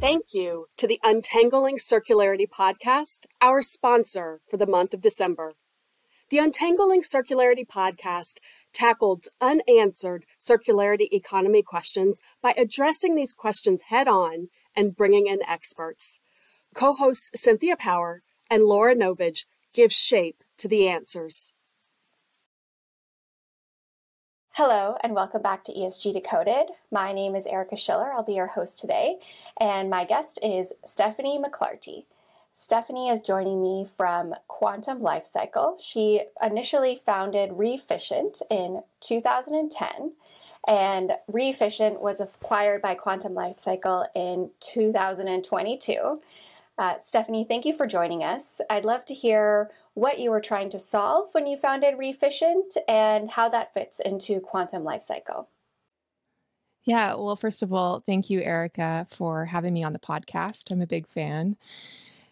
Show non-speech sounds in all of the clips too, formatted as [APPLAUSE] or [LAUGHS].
Thank you to the Untangling Circularity podcast, our sponsor for the month of December. The Untangling Circularity podcast tackled unanswered circularity economy questions by addressing these questions head on and bringing in experts. Co hosts Cynthia Power and Laura Novich give shape to the answers. Hello, and welcome back to ESG Decoded. My name is Erika Schiller. I'll be your host today, and my guest is Stephanie McLarty. Stephanie is joining me from Quantum Lifecycle. She initially founded Reefficient in 2010, and Reefficient was acquired by Quantum Lifecycle in 2022. Uh, Stephanie, thank you for joining us. I'd love to hear what you were trying to solve when you founded Reefficient and how that fits into quantum lifecycle. Yeah, well, first of all, thank you, Erika, for having me on the podcast. I'm a big fan.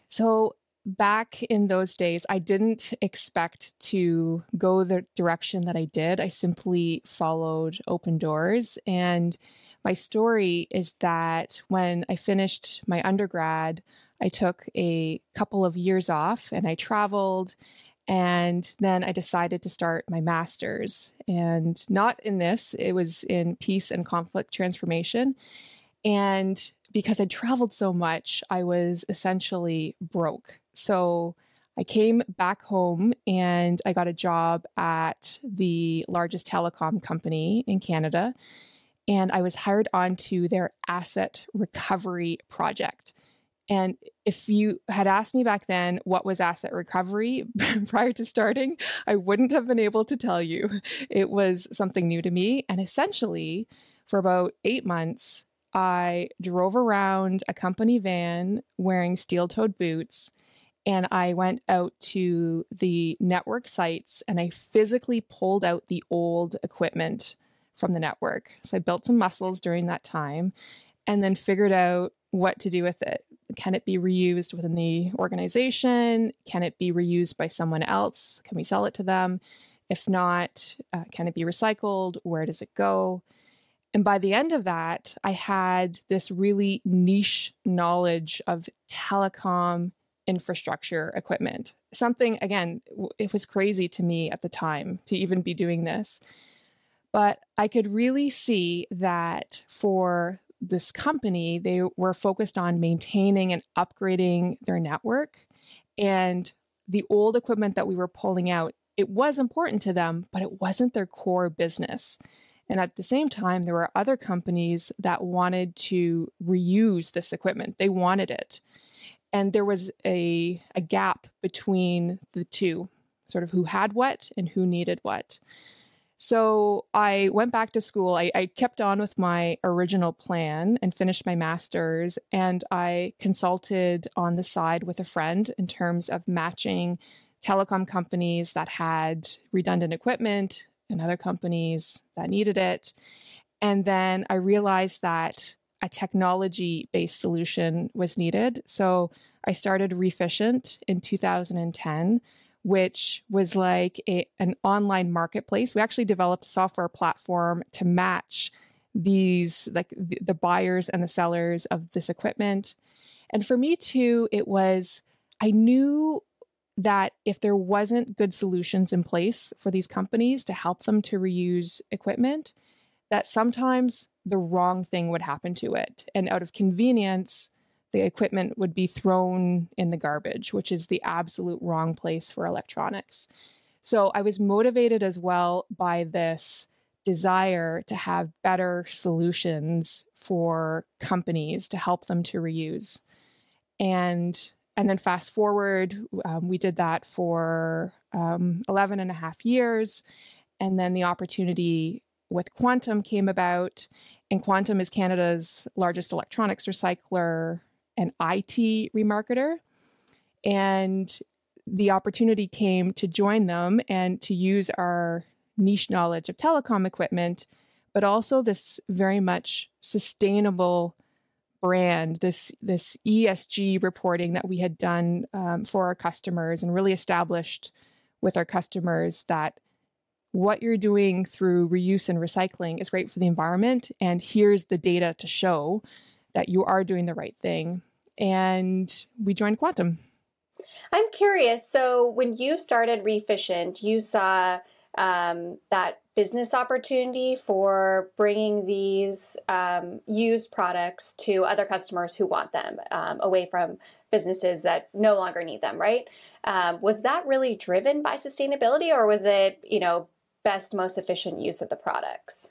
So, back in those days, I didn't expect to go the direction that I did. I simply followed open doors. And my story is that when I finished my undergrad, I took a couple of years off and I traveled. And then I decided to start my master's. And not in this, it was in peace and conflict transformation. And because I traveled so much, I was essentially broke. So I came back home and I got a job at the largest telecom company in Canada. And I was hired onto their asset recovery project. And if you had asked me back then what was asset recovery [LAUGHS] prior to starting, I wouldn't have been able to tell you. It was something new to me. And essentially, for about eight months, I drove around a company van wearing steel toed boots. And I went out to the network sites and I physically pulled out the old equipment from the network. So I built some muscles during that time and then figured out what to do with it. Can it be reused within the organization? Can it be reused by someone else? Can we sell it to them? If not, uh, can it be recycled? Where does it go? And by the end of that, I had this really niche knowledge of telecom infrastructure equipment. Something, again, it was crazy to me at the time to even be doing this. But I could really see that for this company, they were focused on maintaining and upgrading their network. And the old equipment that we were pulling out, it was important to them, but it wasn't their core business. And at the same time, there were other companies that wanted to reuse this equipment. They wanted it. And there was a, a gap between the two, sort of who had what and who needed what. So I went back to school. I, I, kept on with my original plan and finished my master's. And I consulted on the side with a friend in terms of matching telecom companies that had redundant equipment and other companies that needed it. And then I realized that a technology based solution was needed. So I started Reficient in 2010 which was like a, an online marketplace. We actually developed a software platform to match these, like the, buyers and the sellers of this equipment. And for me too, it was, I knew that if there wasn't good solutions in place for these companies to help them to reuse equipment, that sometimes the wrong thing would happen to it. And out of convenience, the equipment would be thrown in the garbage, which is the absolute wrong place for electronics. So I was motivated as well by this desire to have better solutions for companies to help them to reuse. And and then fast forward, um, we did that for um, 11 and a half years. And then the opportunity with Quantum came about. And Quantum is Canada's largest electronics recycler an IT remarketer. And the opportunity came to join them and to use our niche knowledge of telecom equipment, but also this very much sustainable brand, this this ESG reporting that we had done um, for our customers and really established with our customers that what you're doing through reuse and recycling is great for the environment, and here's the data to show that you are doing the right thing. And we joined Quantum. I'm curious. So, when you started Refficient, you saw um, that business opportunity for bringing these um, used products to other customers who want them um, away from businesses that no longer need them, right? Um, was that really driven by sustainability or was it, you know, best, most efficient use of the products?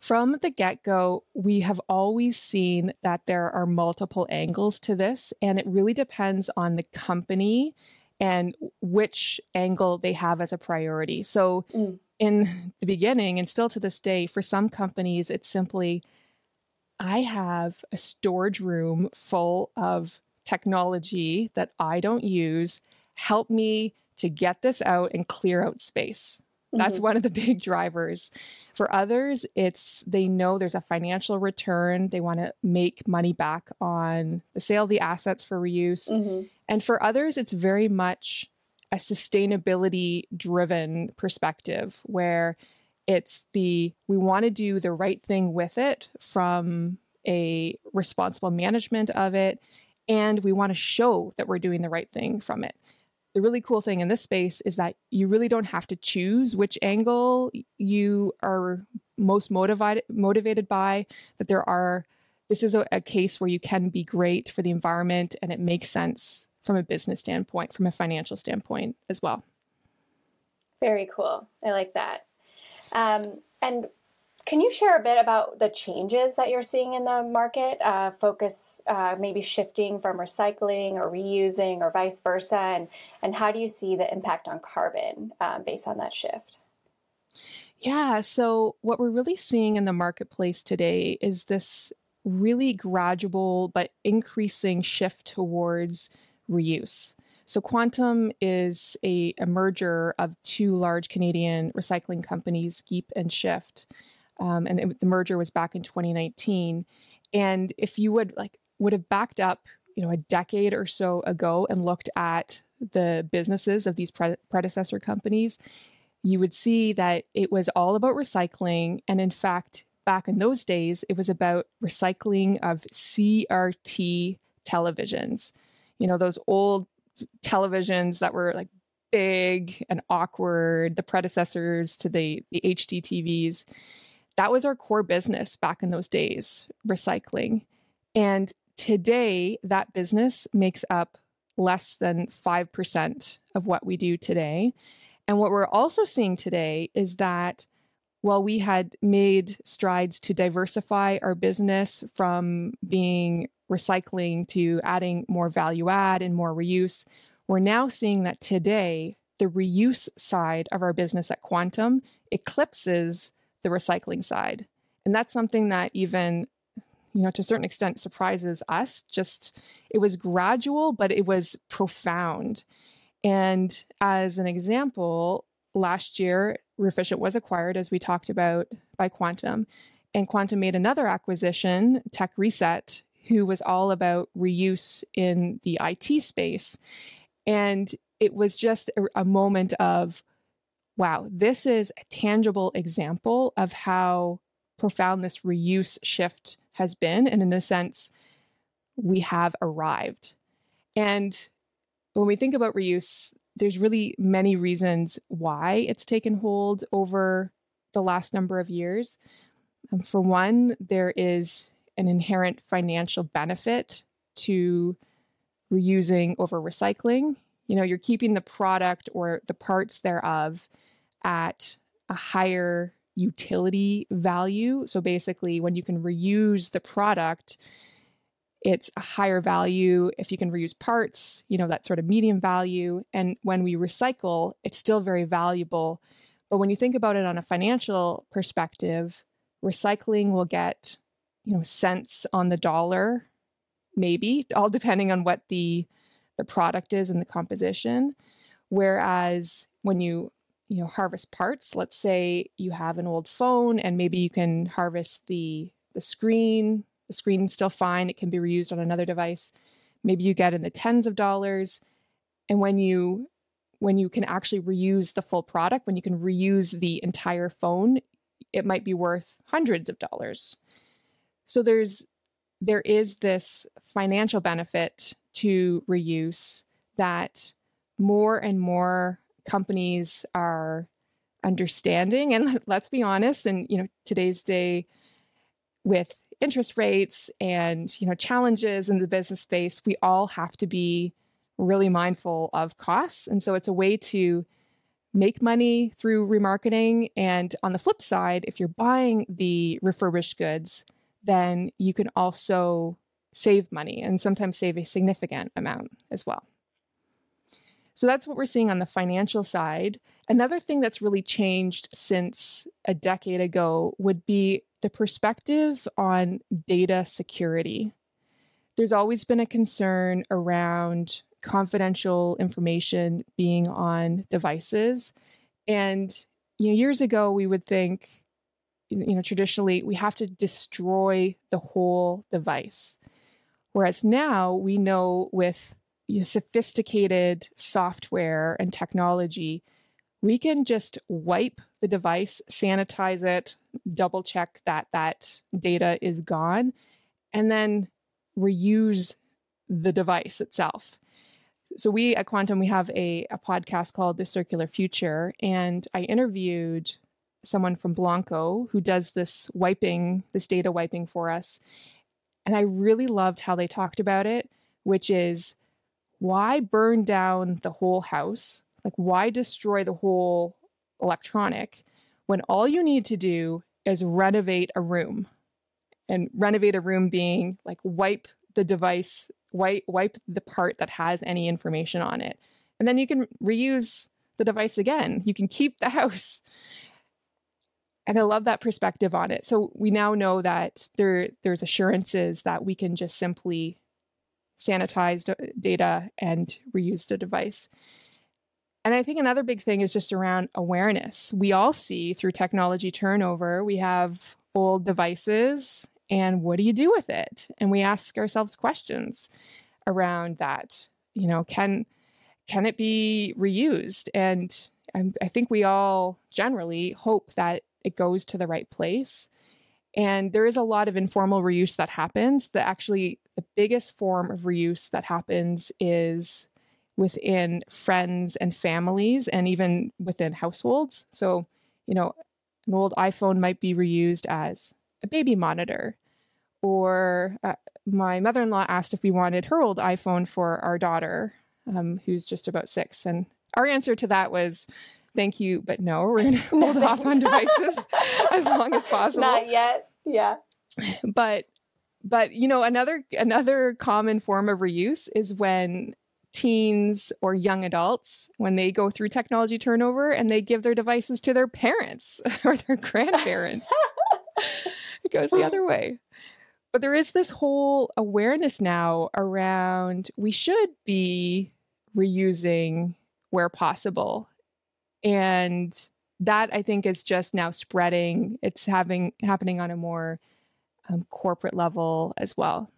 From the get go, we have always seen that there are multiple angles to this, and it really depends on the company and which angle they have as a priority. So, mm. in the beginning, and still to this day, for some companies, it's simply I have a storage room full of technology that I don't use. Help me to get this out and clear out space. That's mm-hmm. one of the [LAUGHS] big drivers. For others, it's they know there's a financial return. They want to make money back on the sale of the assets for reuse. Mm-hmm. And for others, it's very much a sustainability driven perspective where it's the we want to do the right thing with it from a responsible management of it and we want to show that we're doing the right thing from it the really cool thing in this space is that you really don't have to choose which angle you are most motivated motivated by that there are this is a, a, case where you can be great for the environment and it makes sense from a business standpoint from a financial standpoint as well. Very cool. I like that. Um, and can you share a bit about the changes that you're seeing in the market? Uh, focus uh, maybe shifting from recycling or reusing or vice versa, and, and how do you see the impact on carbon um, based on that shift? Yeah, so what we're really seeing in the marketplace today is this really gradual but increasing shift towards reuse. So, Quantum is a, a merger of two large Canadian recycling companies, Geep and Shift um, and it, the merger was back in 2019. And if you would like would have backed up, you know, a decade or so ago and looked at the businesses of these pre- predecessor companies, you would see that it was all about recycling. And in fact, back in those days, it was about recycling of CRT televisions. You know, those old televisions that were like big and awkward, the predecessors to the, the HD TVs that was our core business back in those days, recycling. And today, that business makes up less than 5% of what we do today. And what we're also seeing today is that while we had made strides to diversify our business from being recycling to adding more value add and more reuse, we're now seeing that today the reuse side of our business at Quantum eclipses the recycling side. And that's something that even, you know, to a certain extent surprises us. Just it was gradual, but it was profound. And as an example, last year, Refficient was acquired, as we talked about, by Quantum. And Quantum made another acquisition, Tech Reset, who was all about reuse in the IT space. And it was just a, a moment of, wow, this is a tangible example of how profound this reuse shift has been. And in a sense, we have arrived. And when we think about reuse, there's really many reasons why it's taken hold over the last number of years. Um, for one, there is an inherent financial benefit to reusing over recycling. You know, you're keeping the product or the parts thereof at a higher utility value. So basically, when you can reuse the product, it's a higher value. If you can reuse parts, you know, that sort of medium value. And when we recycle, it's still very valuable. But when you think about it on a financial perspective, recycling will get, you know, cents on the dollar, maybe, all depending on what the the product is and the composition. Whereas when you you know harvest parts let's say you have an old phone and maybe you can harvest the the screen the screen's still fine it can be reused on another device maybe you get in the tens of dollars and when you when you can actually reuse the full product when you can reuse the entire phone it might be worth hundreds of dollars so there's there is this financial benefit to reuse that more and more companies are understanding. And [LAUGHS] let's be honest and you know today's day with interest rates and you know challenges in the business space we all have to be really mindful of costs. And so it's a way to make money through remarketing. And on the flip side if you're buying the refurbished goods then you can also save money and sometimes save a significant amount as well so that's what we're seeing on the financial side. Another thing that's really changed since a decade ago would be the perspective on data security. There's always been a concern around confidential information being on devices. And you know, years ago, we would think, you know, traditionally, we have to destroy the whole device. Whereas now we know with you know, sophisticated software and technology, we can just wipe the device, sanitize it, double check that that data is gone, and then reuse the device itself. So we at Quantum we have a, a podcast called The Circular Future, and I interviewed someone from Blancco who does this wiping, this data wiping for us. And I really loved how they talked about it, which is why burn down the whole house? Like, why destroy the whole electronic when all you need to do is renovate a room? And renovate a room being like wipe the device, wipe, wipe the part that has any information on it. And then you can reuse the device again. You can keep the [LAUGHS] house. And I love that perspective on it. So we now know that there there's assurances that we can just simply sanitized data and reuse the device. And I think another big thing is just around awareness. We all see through technology turnover, we have old devices, and what do you do with it? And we ask ourselves questions around that. You know, can can it be reused? And I think we all generally hope that it goes to the right place. And there is a lot of informal reuse that happens. That actually, the biggest form of reuse that happens is within friends and families and even within households. So, you know, an old iPhone might be reused as a baby monitor. Or uh, my mother in law asked if we wanted her old iPhone for our daughter, um, who's just about six. And our answer to that was, thank you, but no, we're going [LAUGHS] to hold no, off on devices [LAUGHS] as long as possible. Not yet. Yeah. But but you know another another common form of reuse is when teens or young adults when they go through technology turnover and they give their devices to their parents [LAUGHS] or their grandparents. it goes the other way. But there is this whole awareness now around we should be reusing where possible and that I think is just now spreading. It's having happening on a more um, corporate level as well.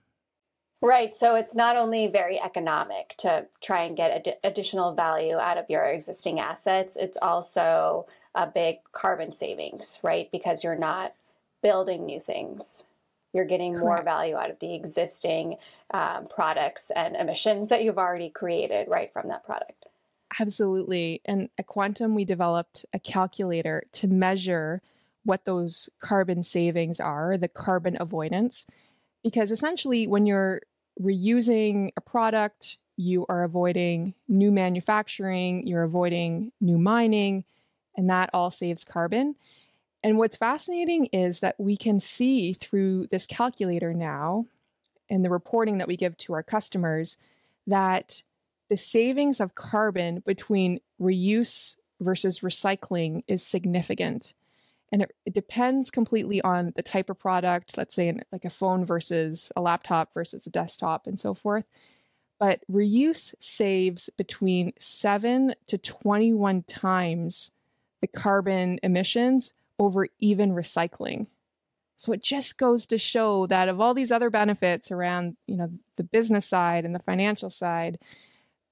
Right. So it's not only very economic to try and get ad- additional value out of your existing assets, it's also a big carbon savings, right? Because you're not building new things. You're getting Correct. more value out of the existing um, products and emissions that you've already created right from that product. Absolutely. And at Quantum, we developed a calculator to measure what those carbon savings are, the carbon avoidance. Because essentially, when you're reusing a product, you are avoiding new manufacturing, you're avoiding new mining, and that all saves carbon. And what's fascinating is that we can see through this calculator now and the reporting that we give to our customers that the savings of carbon between reuse versus recycling is significant. And it, it, depends completely on the type of product, let's say in, like a phone versus a laptop versus a desktop and so forth. But reuse saves between 7 to 21 times the carbon emissions over even recycling. So it just goes to show that of all these other benefits around, you know, the business side and the financial side,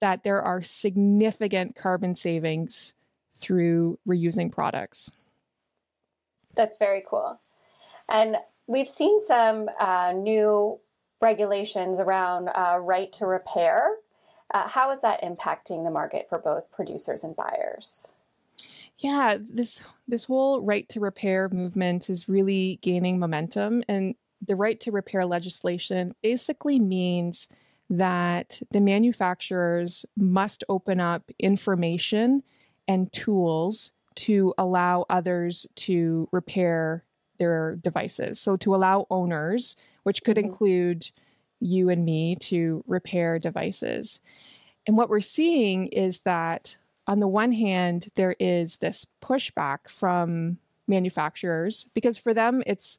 that there are significant carbon savings through reusing products. That's very cool. And we've seen some uh, new regulations around uh, right to repair. Uh, how is that impacting the market for both producers and buyers? Yeah, this this whole right to repair movement is really gaining momentum and the right to repair legislation basically means that the manufacturers must open up information and tools to allow others to repair their devices. So, to allow owners, which could mm-hmm. include you and me, to repair devices. And what we're seeing is that, on the one hand, there is this pushback from manufacturers because for them, it's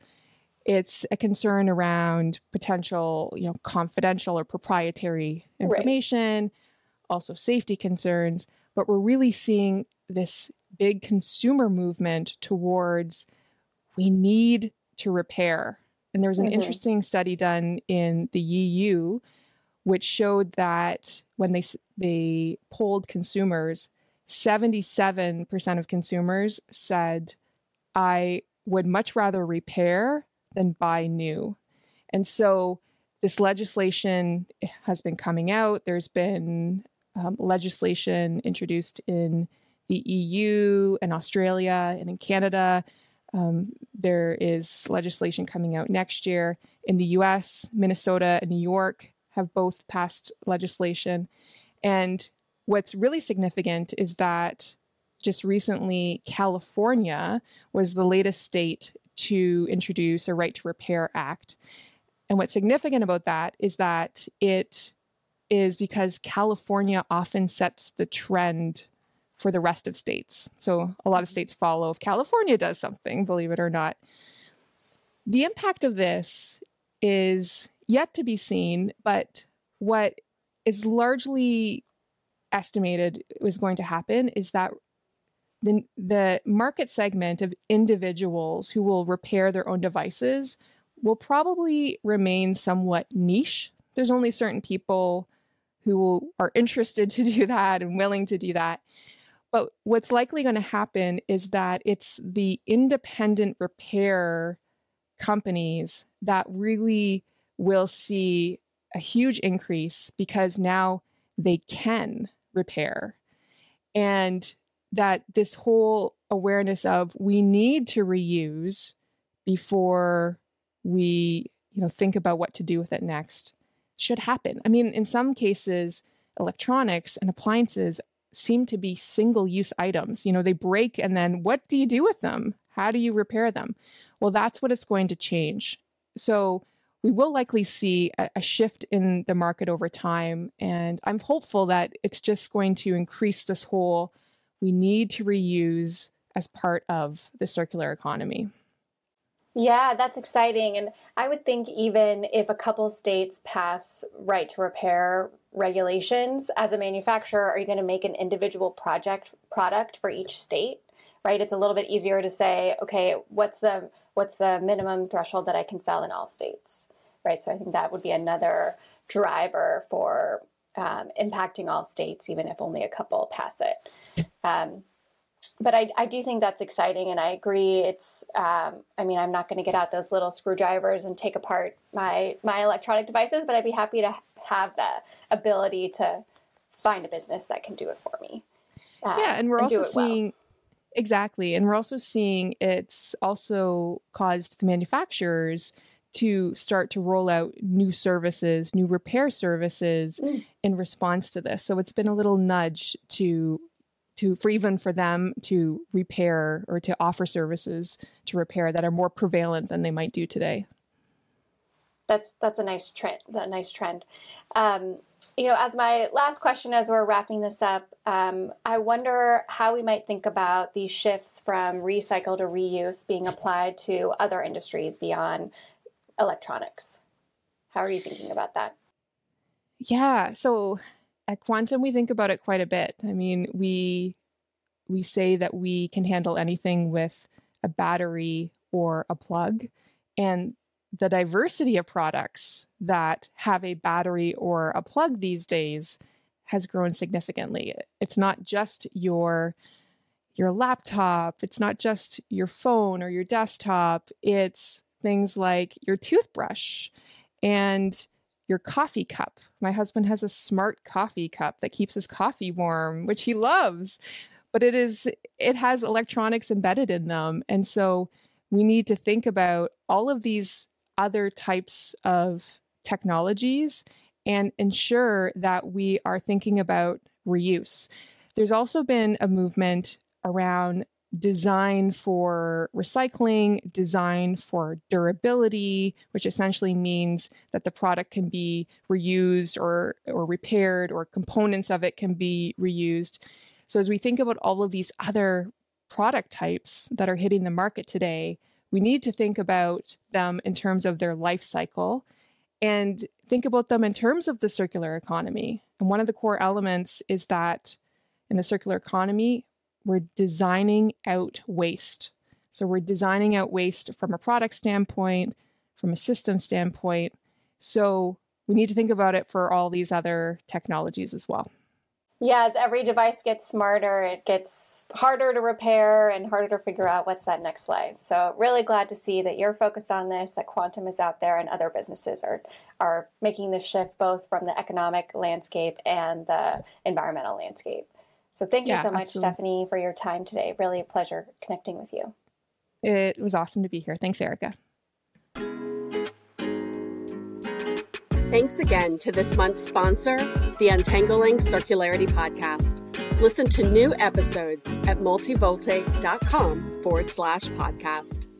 it's a concern around potential, you know, confidential or proprietary information, right. also safety concerns. But we're really seeing this big consumer movement towards we need to repair. And there was an mm-hmm. interesting study done in the EU which showed that when they they polled consumers, 77% of consumers said I would much rather repair than buy new. And so this legislation has been coming out. There's been um, legislation introduced in the EU and Australia and in Canada. Um, there is legislation coming out next year in the US. Minnesota and New York have both passed legislation. And what's really significant is that just recently, California was the latest state to introduce a Right to Repair Act. And what's significant about that is that it is because California often sets the trend for the rest of states. So a lot of mm-hmm. states follow if California does something, believe it or not. The impact of this is yet to be seen, but what is largely estimated was going to happen is that the, the market segment of individuals who will repair their own devices will probably remain somewhat niche. There's only certain people who are interested to do that and willing to do that. But what's likely going to happen is that it's the independent repair companies that really will see a huge increase because now they can repair. And that this whole awareness of we need to reuse before we you know think about what to do with it next should happen. I mean in some cases electronics and appliances seem to be single use items. You know they break and then what do you do with them? How do you repair them? Well that's what it's going to change. So we will likely see a, a shift in the market over time and i'm hopeful that it's just going to increase this whole we need to reuse as part of the circular economy. Yeah, that's exciting. And I would think even if a couple states pass right to repair regulations, as a manufacturer, are you going to make an individual project product for each state? Right? It's a little bit easier to say, okay, what's the what's the minimum threshold that I can sell in all states? Right. So I think that would be another driver for um, impacting all states, even if only a couple pass it. Um, but I, I, do think that's exciting, and I agree. It's, um, I mean, I'm not going to get out those little screwdrivers and take apart my my electronic devices, but I'd be happy to have the ability to find a business that can do it for me. Uh, yeah, and we're and also seeing well. exactly, and we're also seeing it's also caused the manufacturers to start to roll out new services, new repair services mm. in response to this. So it's been a little nudge to to for even for them to repair or to offer services to repair that are more prevalent than they might do today. That's that's a nice trend. That nice trend. Um, you know, as my last question, as we're wrapping this up, um, I wonder how we might think about these shifts from recycle to reuse being applied to other industries beyond electronics. How are you thinking about that? Yeah, so at Quantum we think about it quite a bit. I mean, we we say that we can handle anything with a battery or a plug and the diversity of products that have a battery or a plug these days has grown significantly. It's not just your your laptop, it's not just your phone or your desktop, it's things like your toothbrush and your coffee cup. My husband has a smart coffee cup that keeps his coffee warm, which he loves. But it is it has electronics embedded in them. And so we need to think about all of these other types of technologies and ensure that we are thinking about reuse. There's also been a movement around design for recycling, design for durability, which essentially means that the product can be reused or, or repaired or components of it can be reused. So, as we think about all of these other product types that are hitting the market today, we need to think about them in terms of their life cycle and think about them in terms of the circular economy. And one of the core elements is that in the circular economy, we're designing out waste. So we're designing out waste from a product standpoint, from a system standpoint. So we need to think about it for all these other technologies as well. Yeah, as every device gets smarter, it gets harder to repair and harder to figure out what's that next life. So, really glad to see that you're focused on this, that quantum is out there, and other businesses are are making this shift both from the economic landscape and the environmental landscape. So thank you yeah, so much, absolutely. Stephanie, for your time today. Really a pleasure connecting with you. It was awesome to be here. Thanks, Erika. Thanks again to this month's sponsor, the Untangling Circularity Podcast. Listen to new episodes at multivolte.com forward slash podcast.